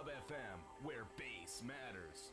Sub FM, where bass matters.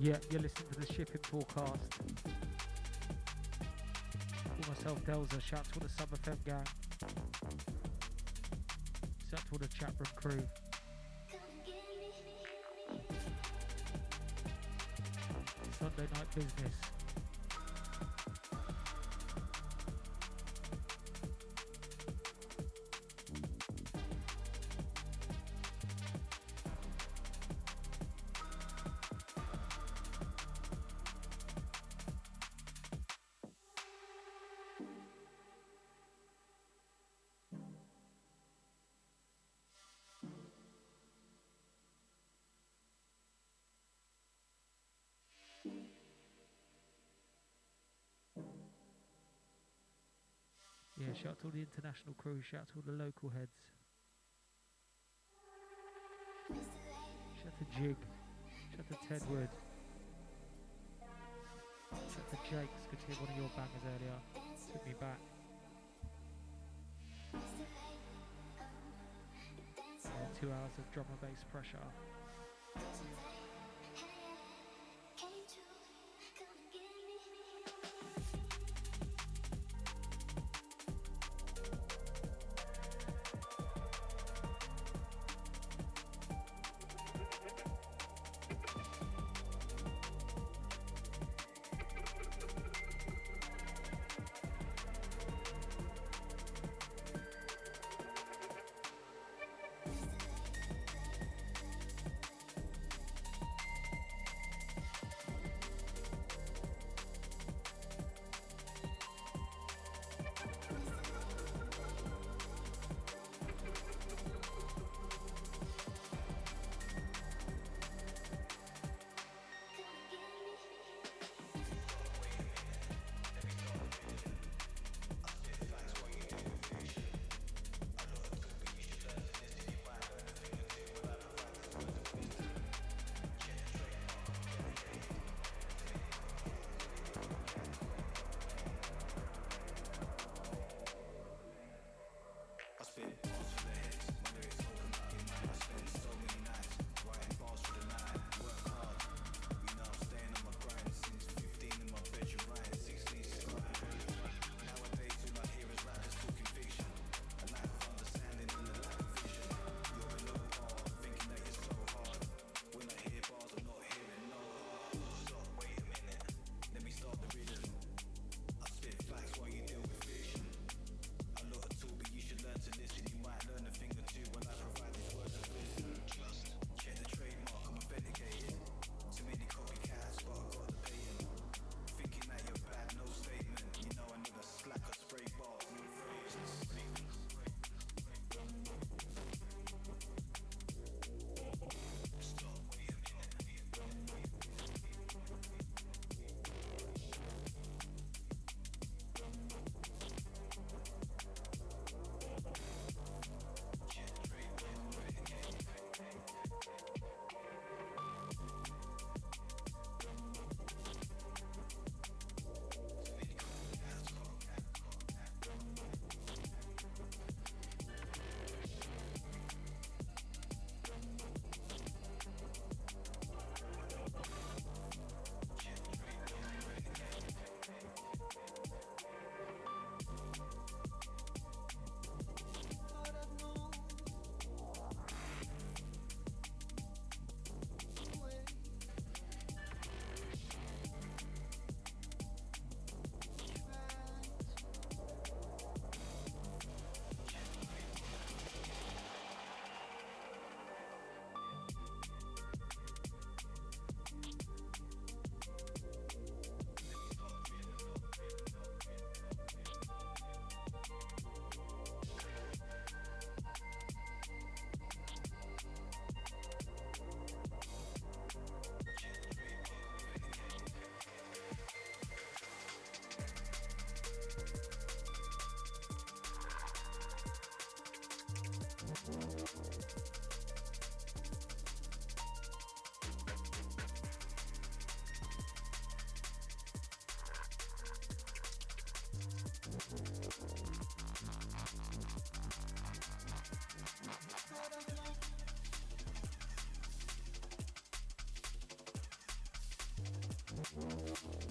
Yeah, you're listening to the shipping forecast. For myself, Delsa, shout to the Sub FM gang. Shout to all the chat room crew. Sunday night business. International crew. Shout out to all the local heads. Shout out to Jig. Shout out to Tedward. Shout out to Jake. It's good to hear one of your bangers earlier. Took me back. Two hours of drum and bass pressure. Thank you.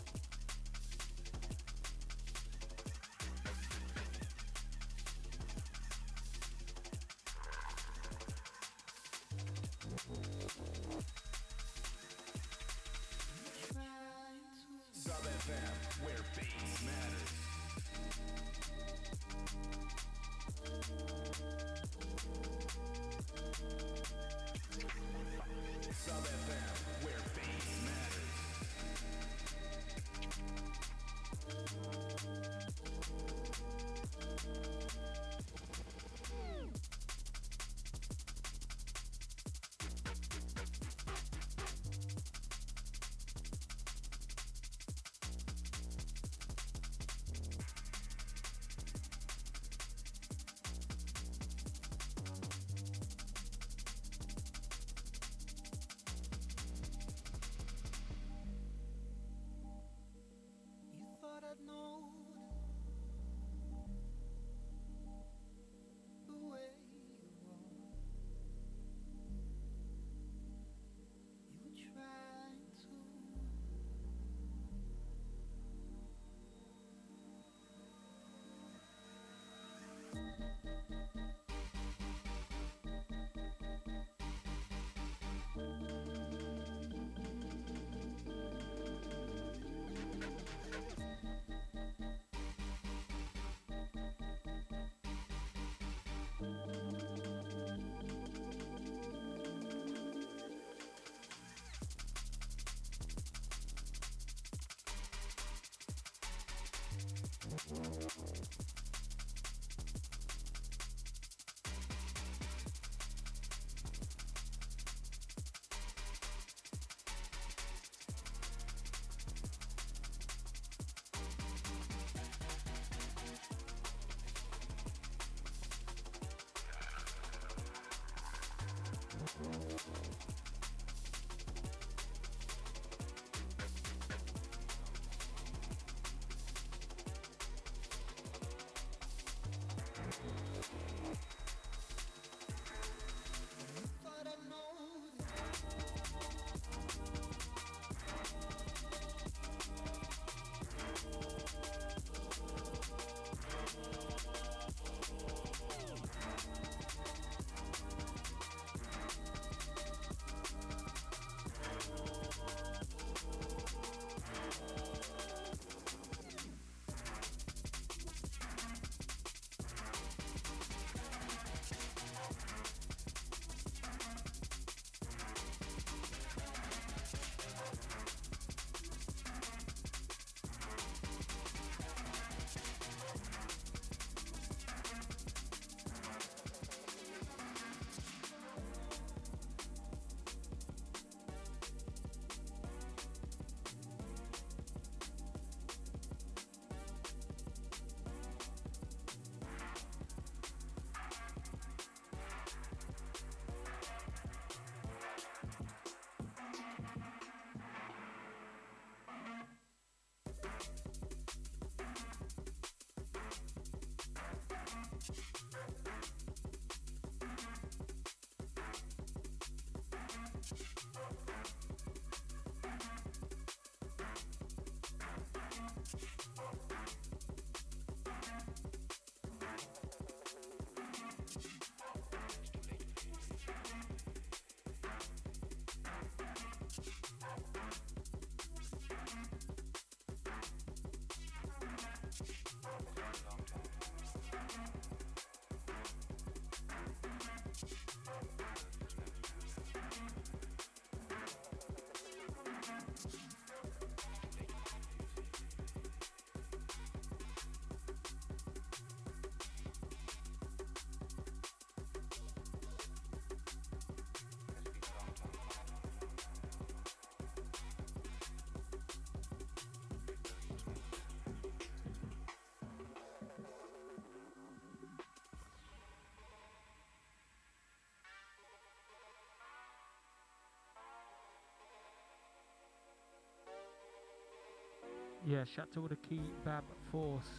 Yeah, shout to all the Key Bab Force.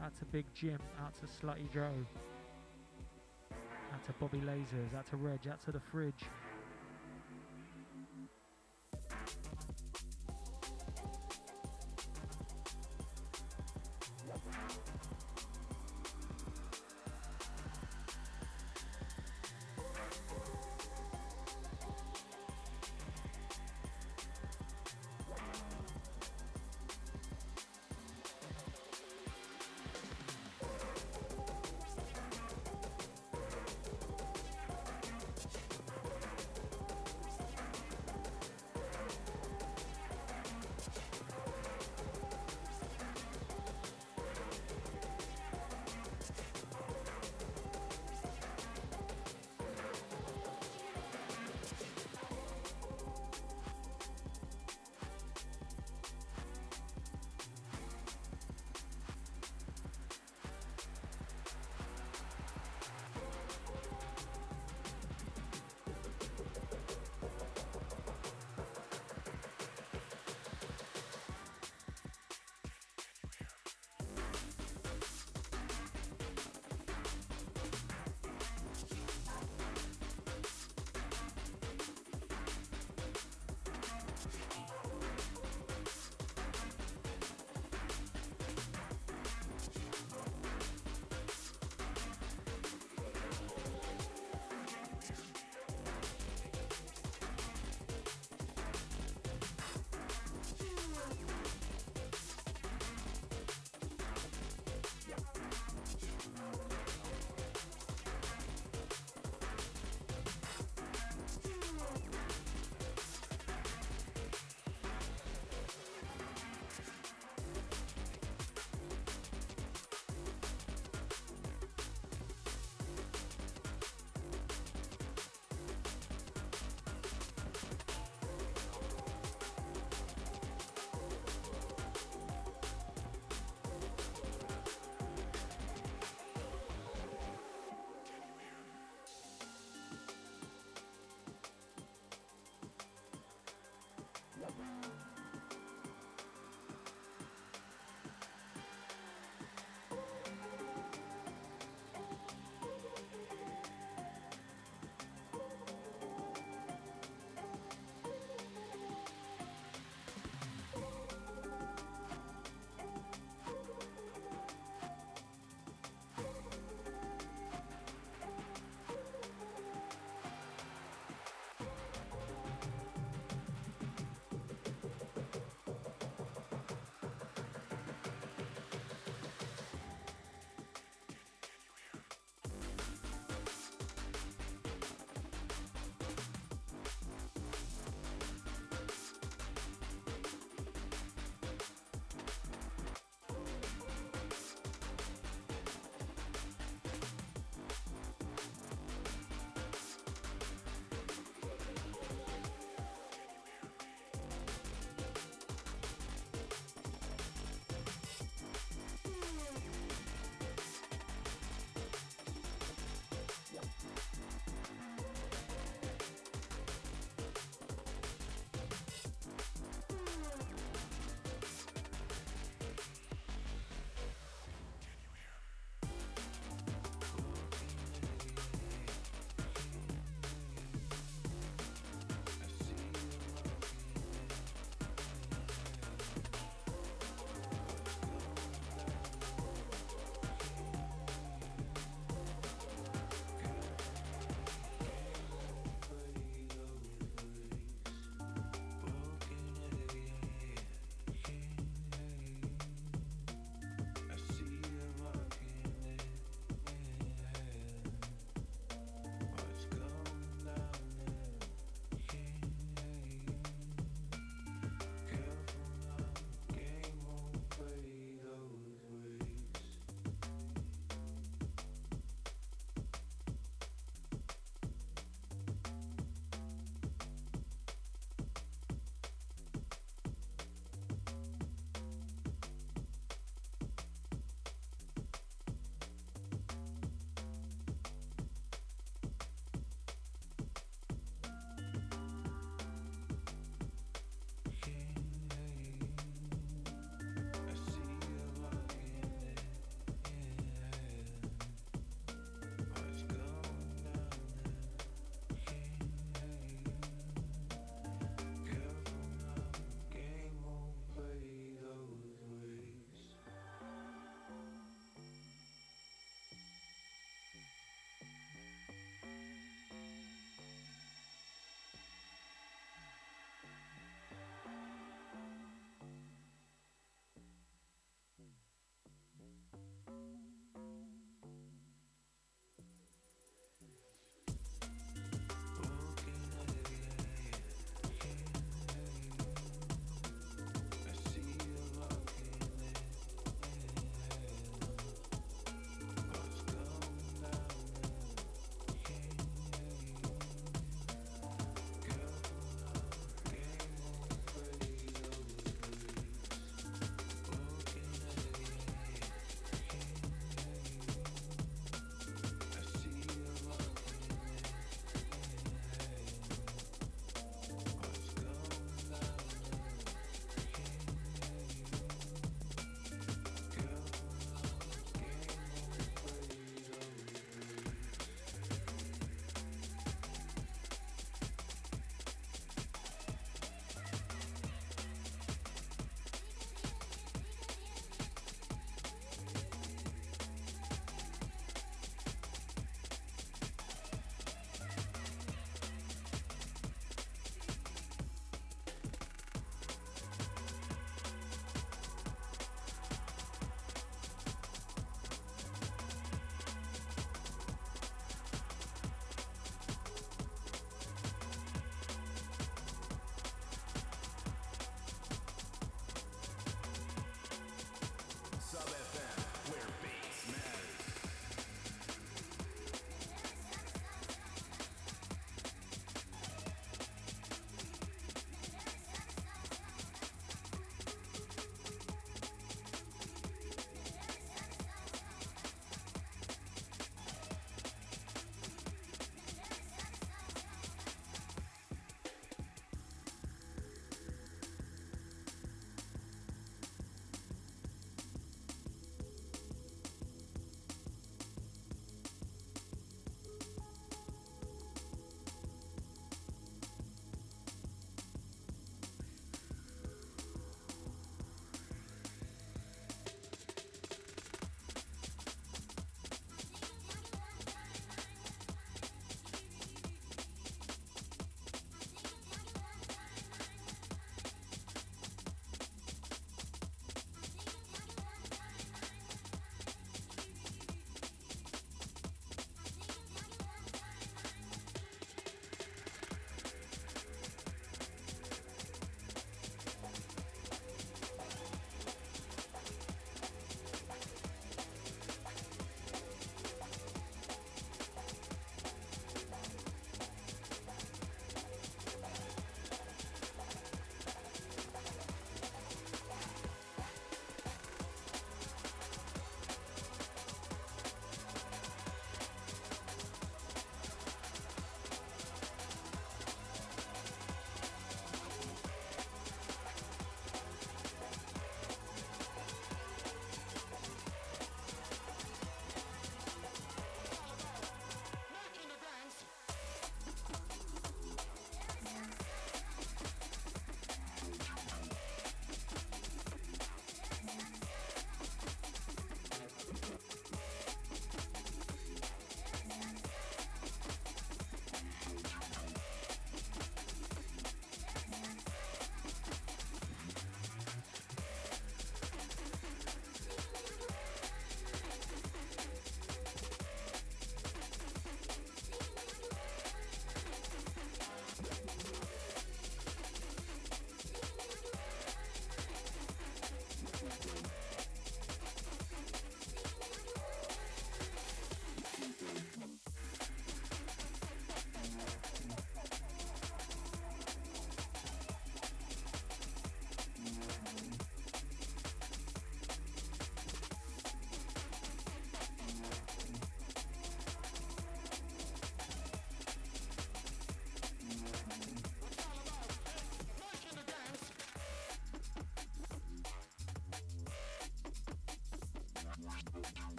Out to Big Jim, out to Slutty Joe. Out to Bobby Lasers, out to Reg, out to the fridge.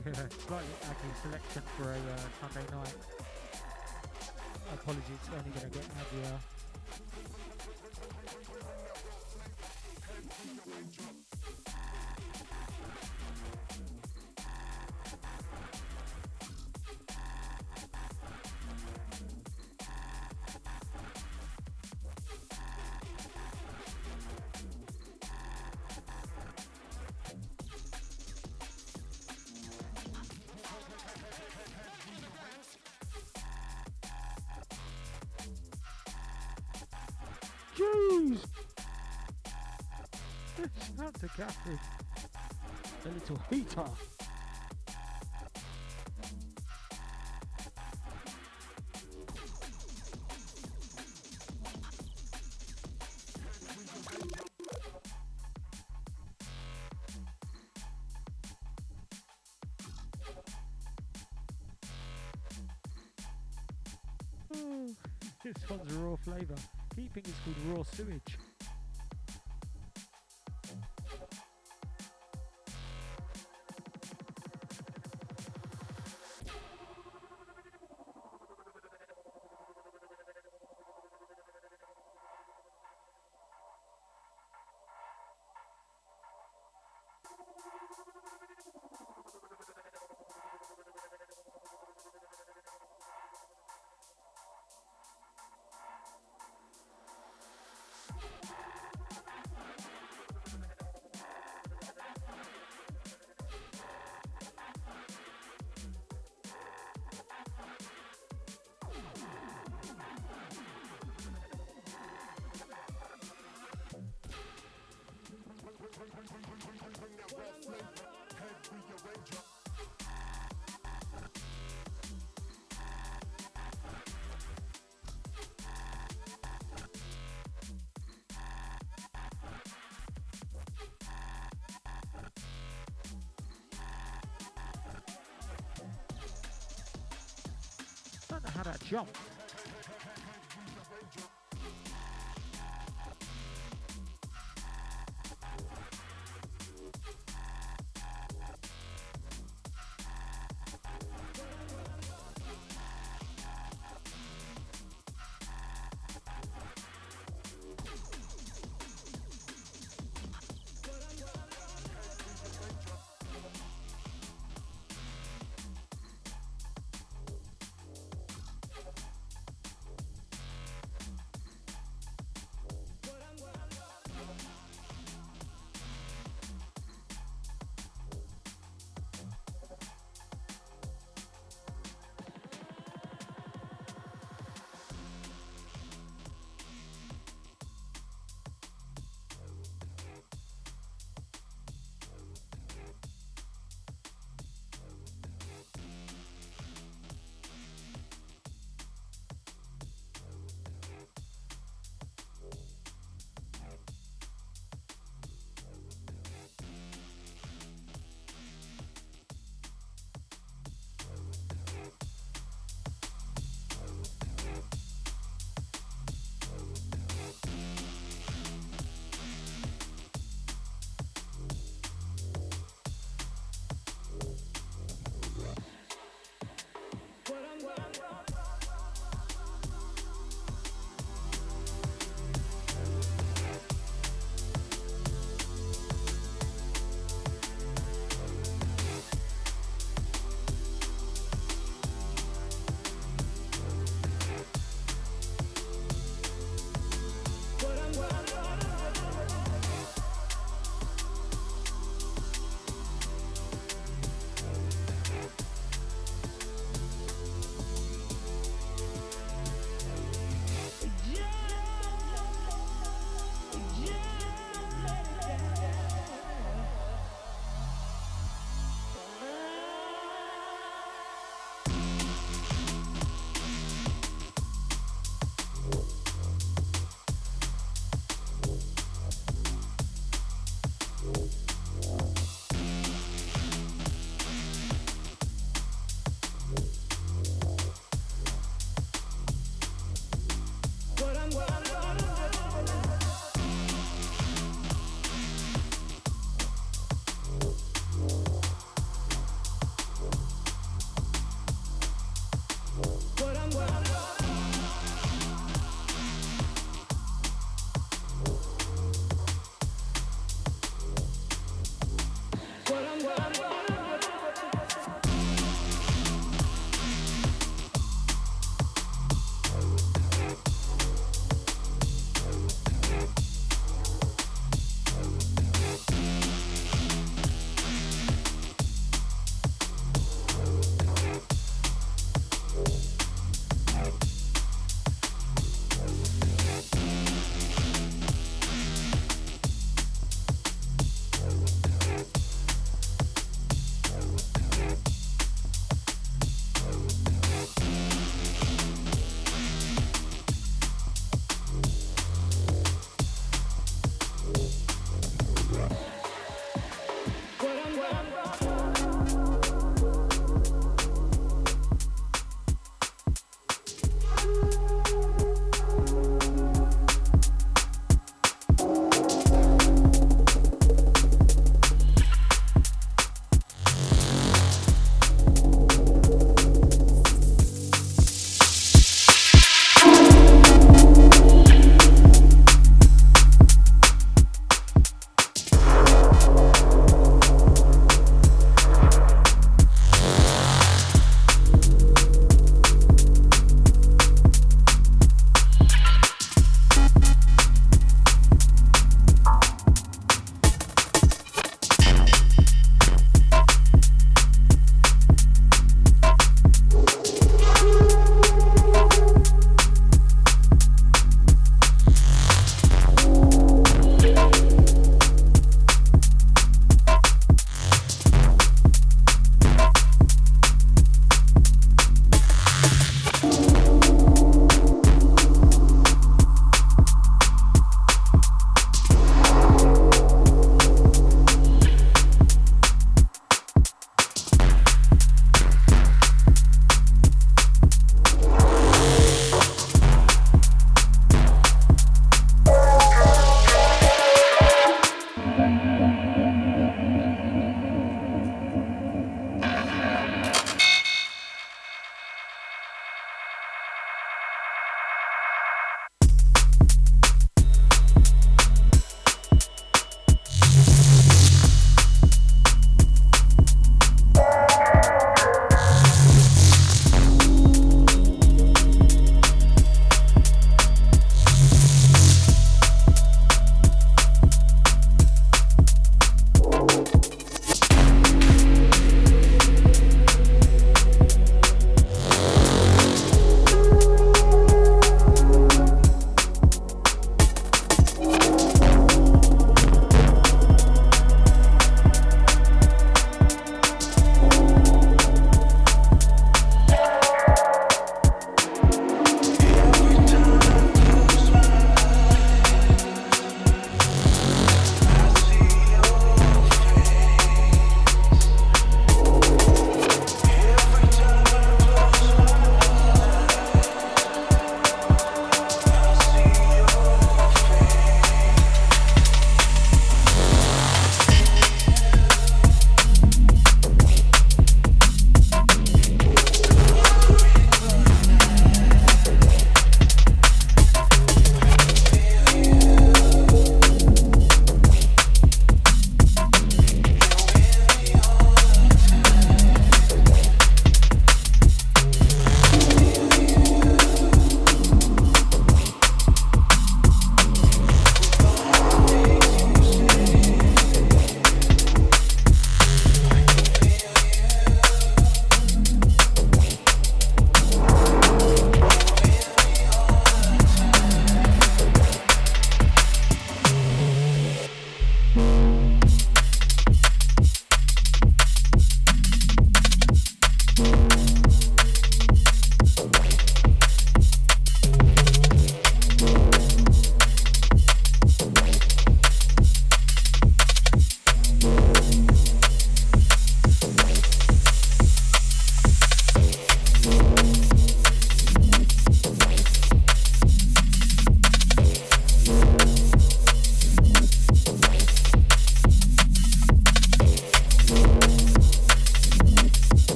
slightly aggy selection for a uh, Sunday night. Apologies, it's only going to get aggier. to Catherine. A little heater. this one's a raw flavour. Keeping is called raw sewage. Tchau.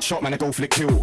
shot, man, a go for the kill.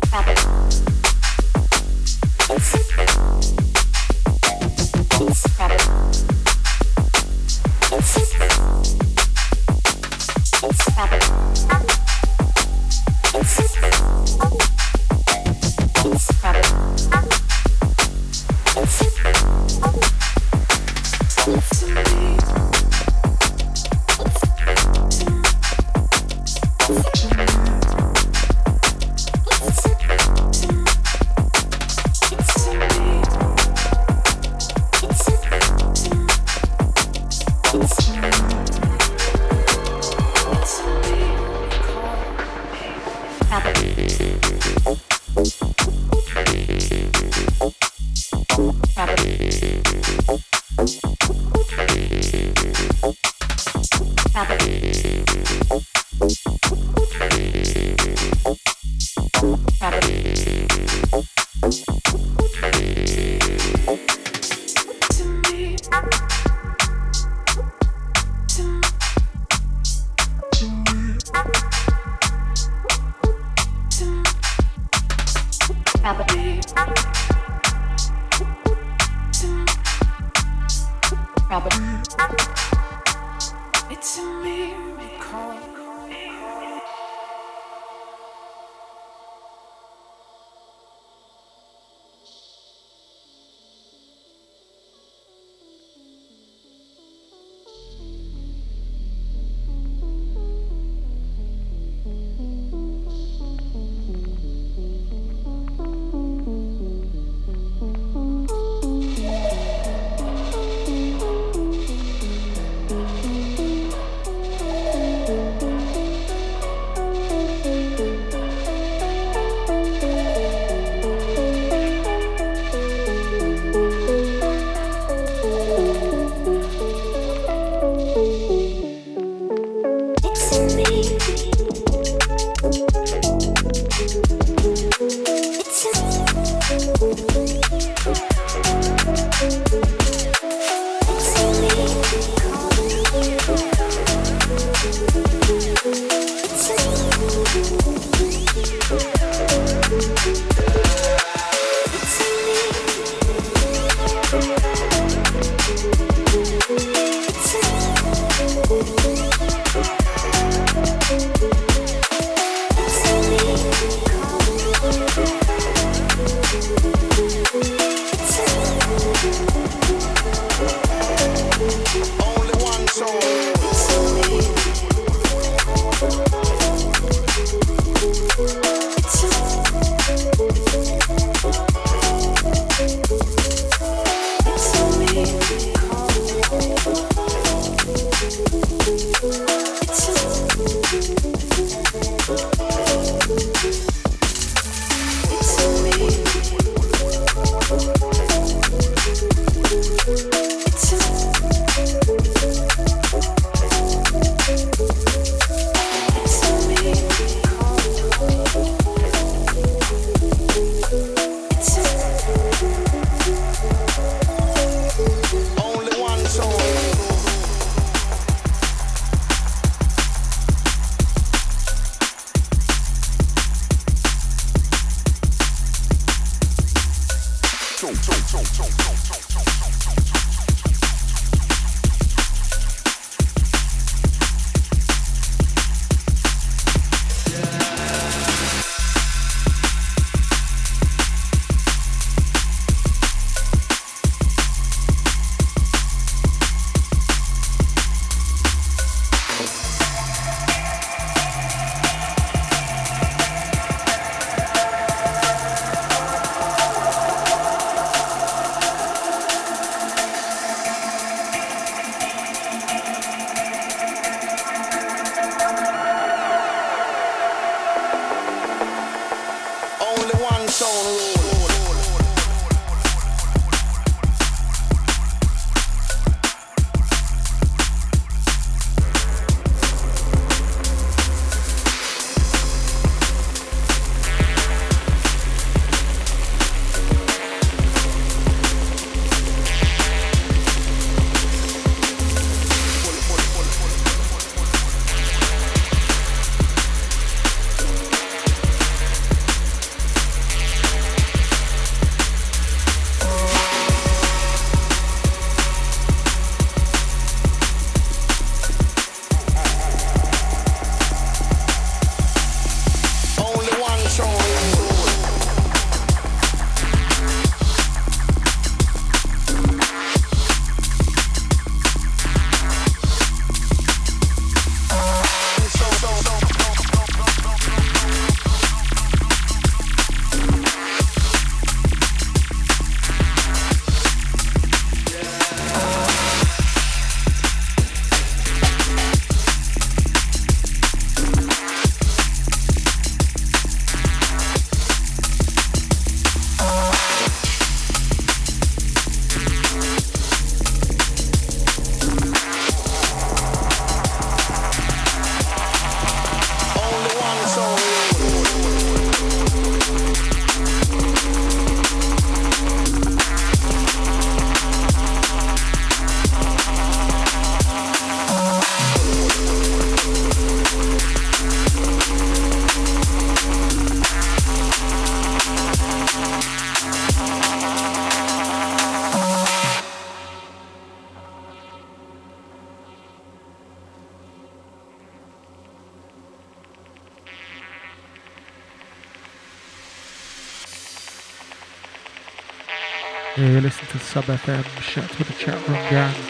Sub FM. Shout to the chat room gang.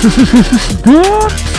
Deus!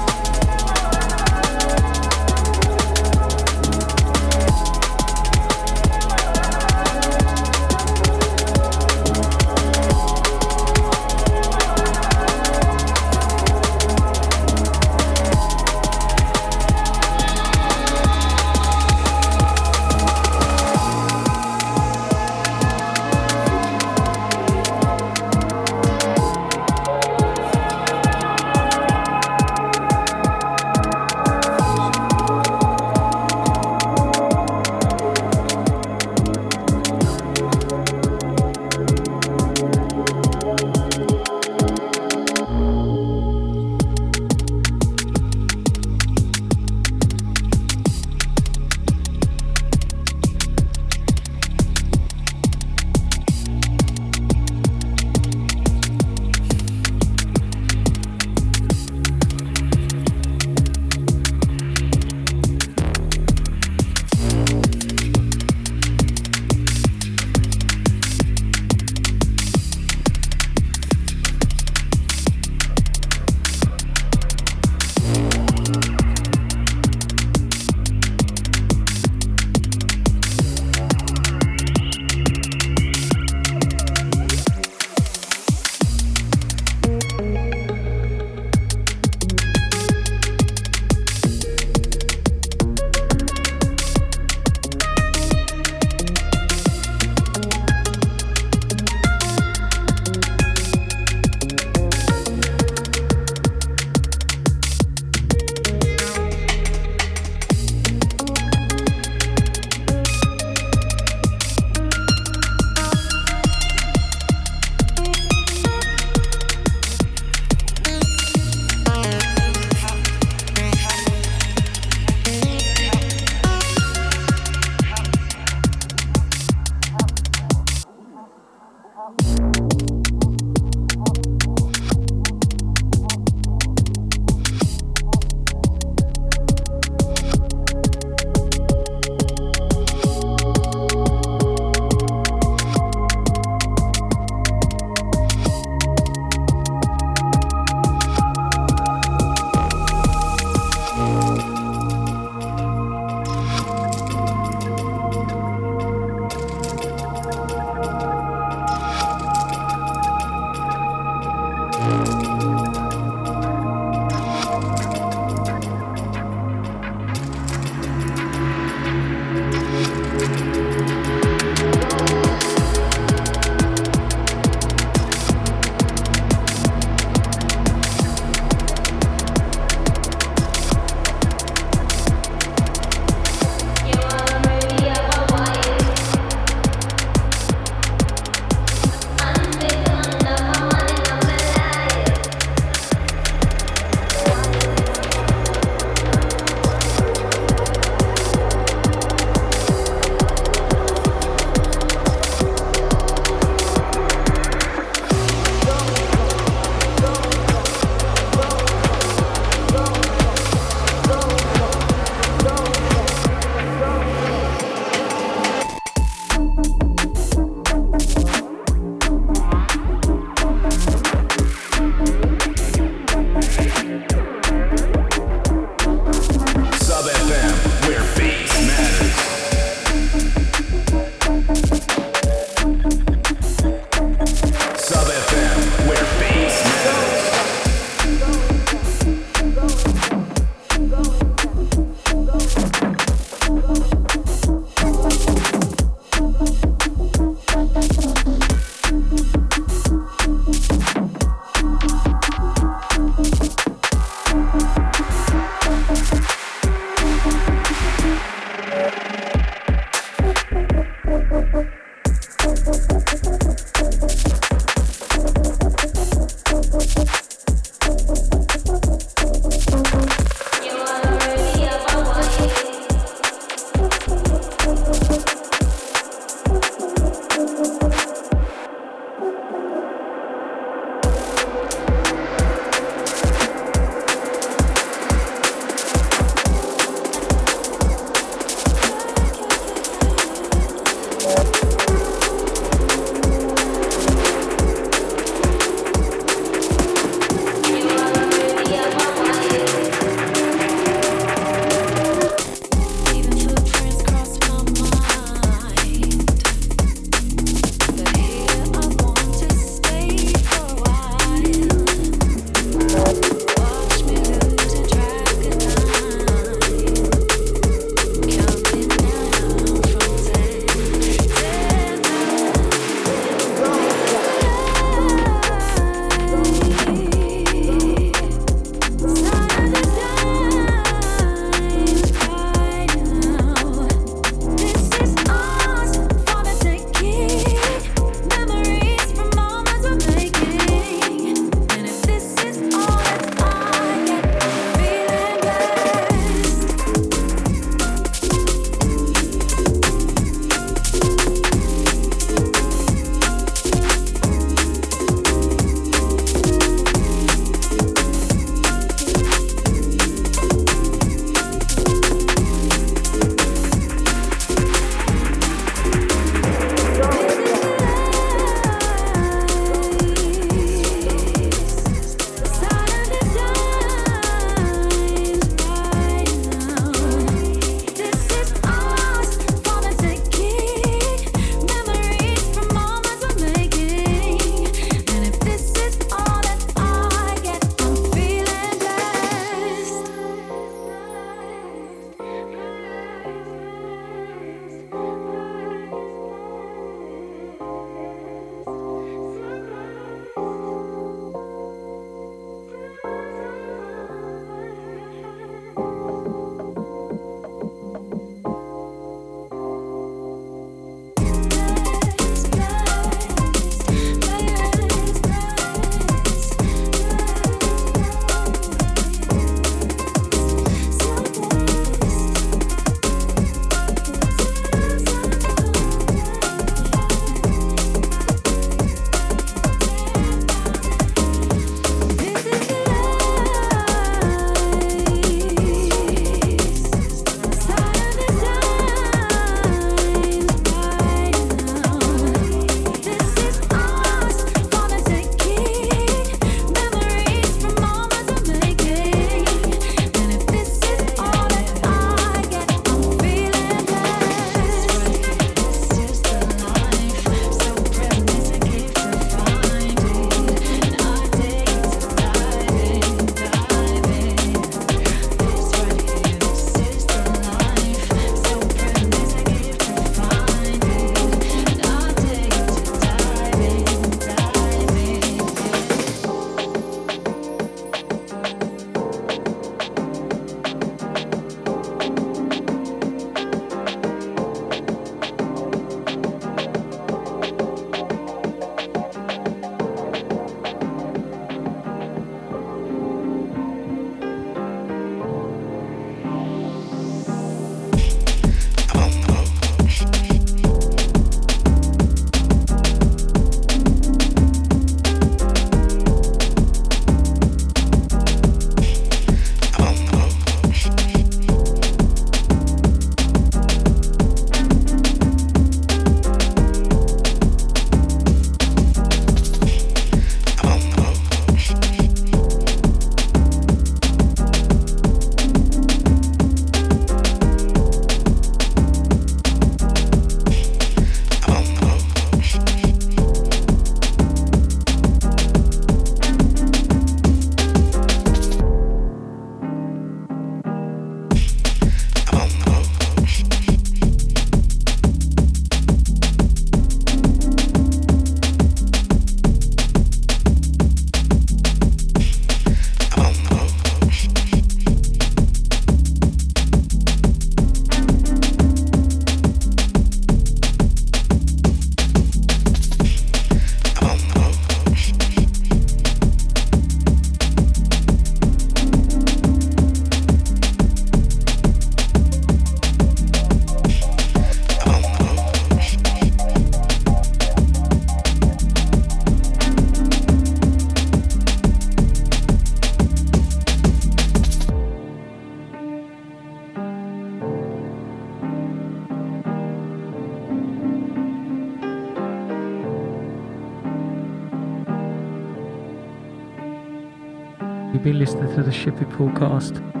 listening to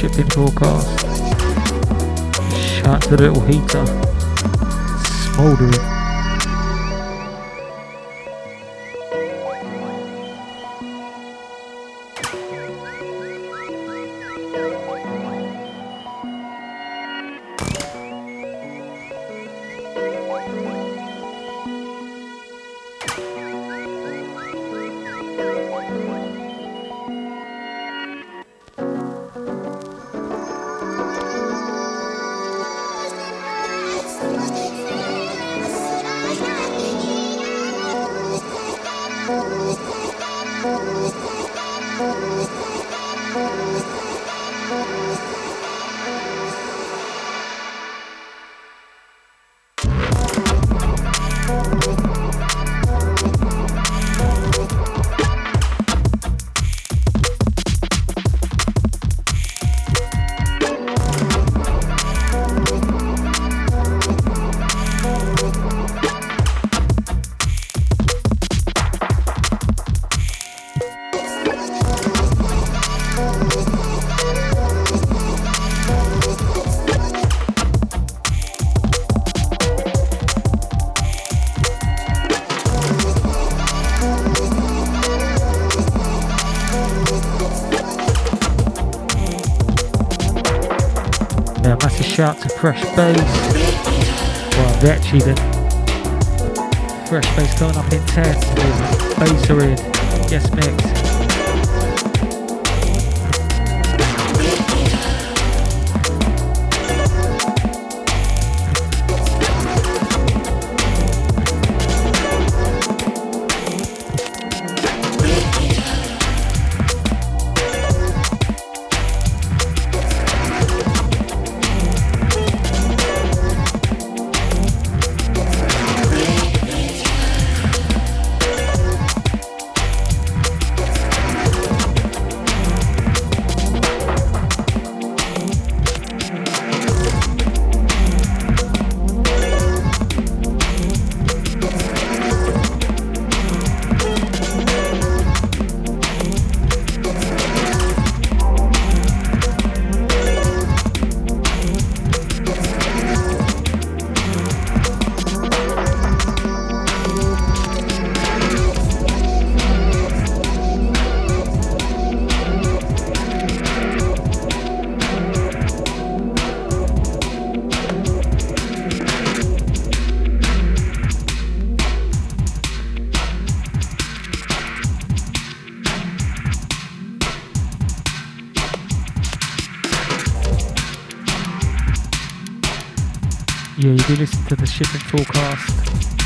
Shipping to the shipping to the little heater. Fresh Bass. To the shipping forecast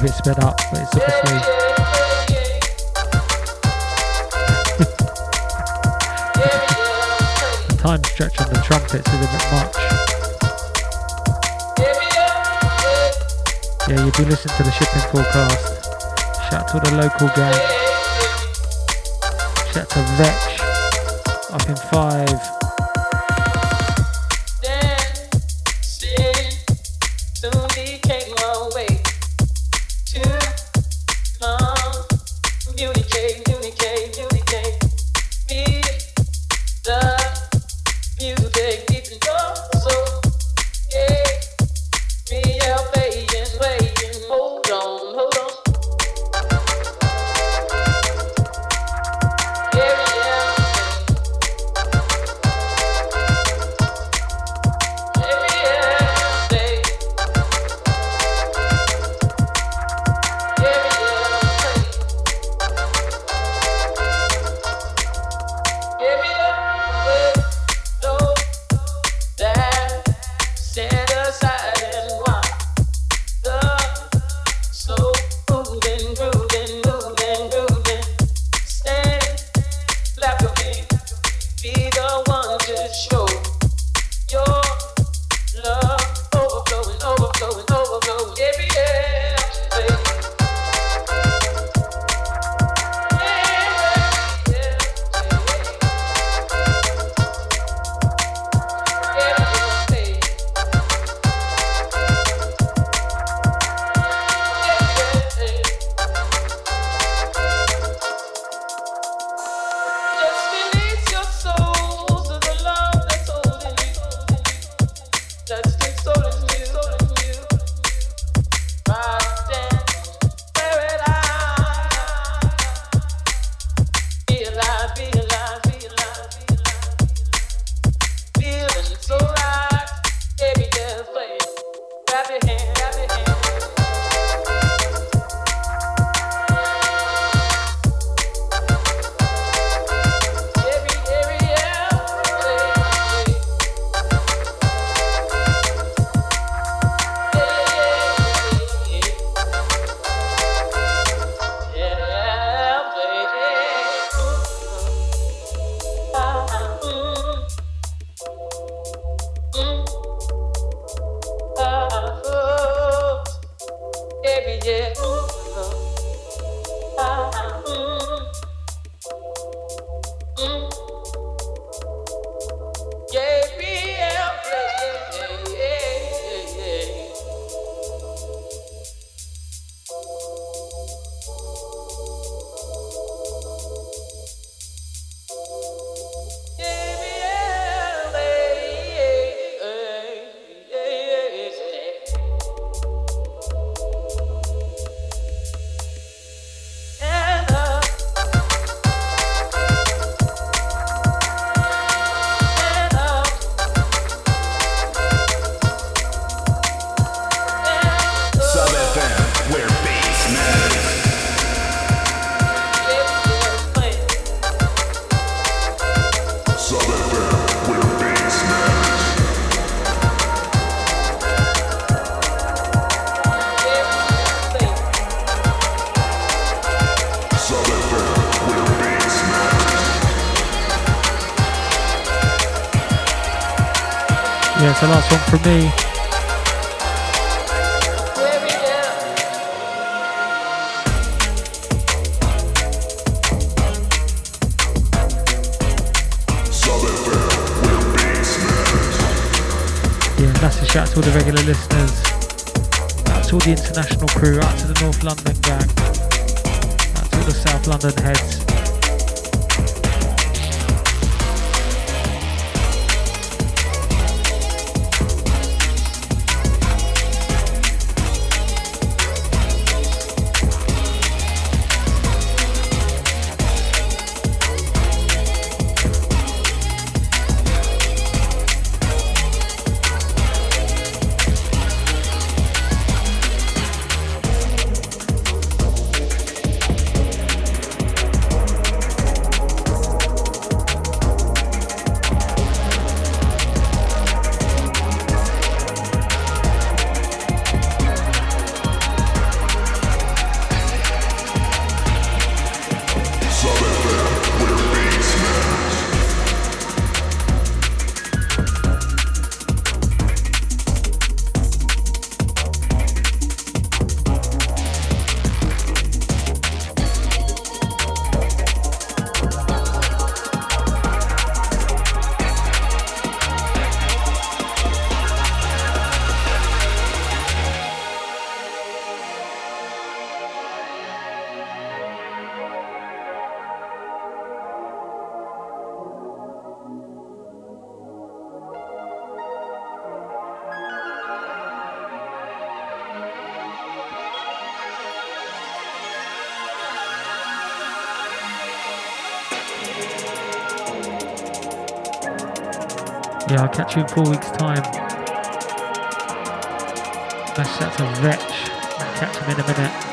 bit sped up, but it's obviously. the time stretch on the trumpets is a bit much. Yeah, you do listen to the shipping forecast. Shout to the local gang. Shout to Vetch up in five. Me. Yeah, massive shout out to all the regular listeners. Out to all the international crew, out to the North London gang, out to all the South London heads. Catch you in four weeks' time. Smash that to Vetch. Catch him in a minute.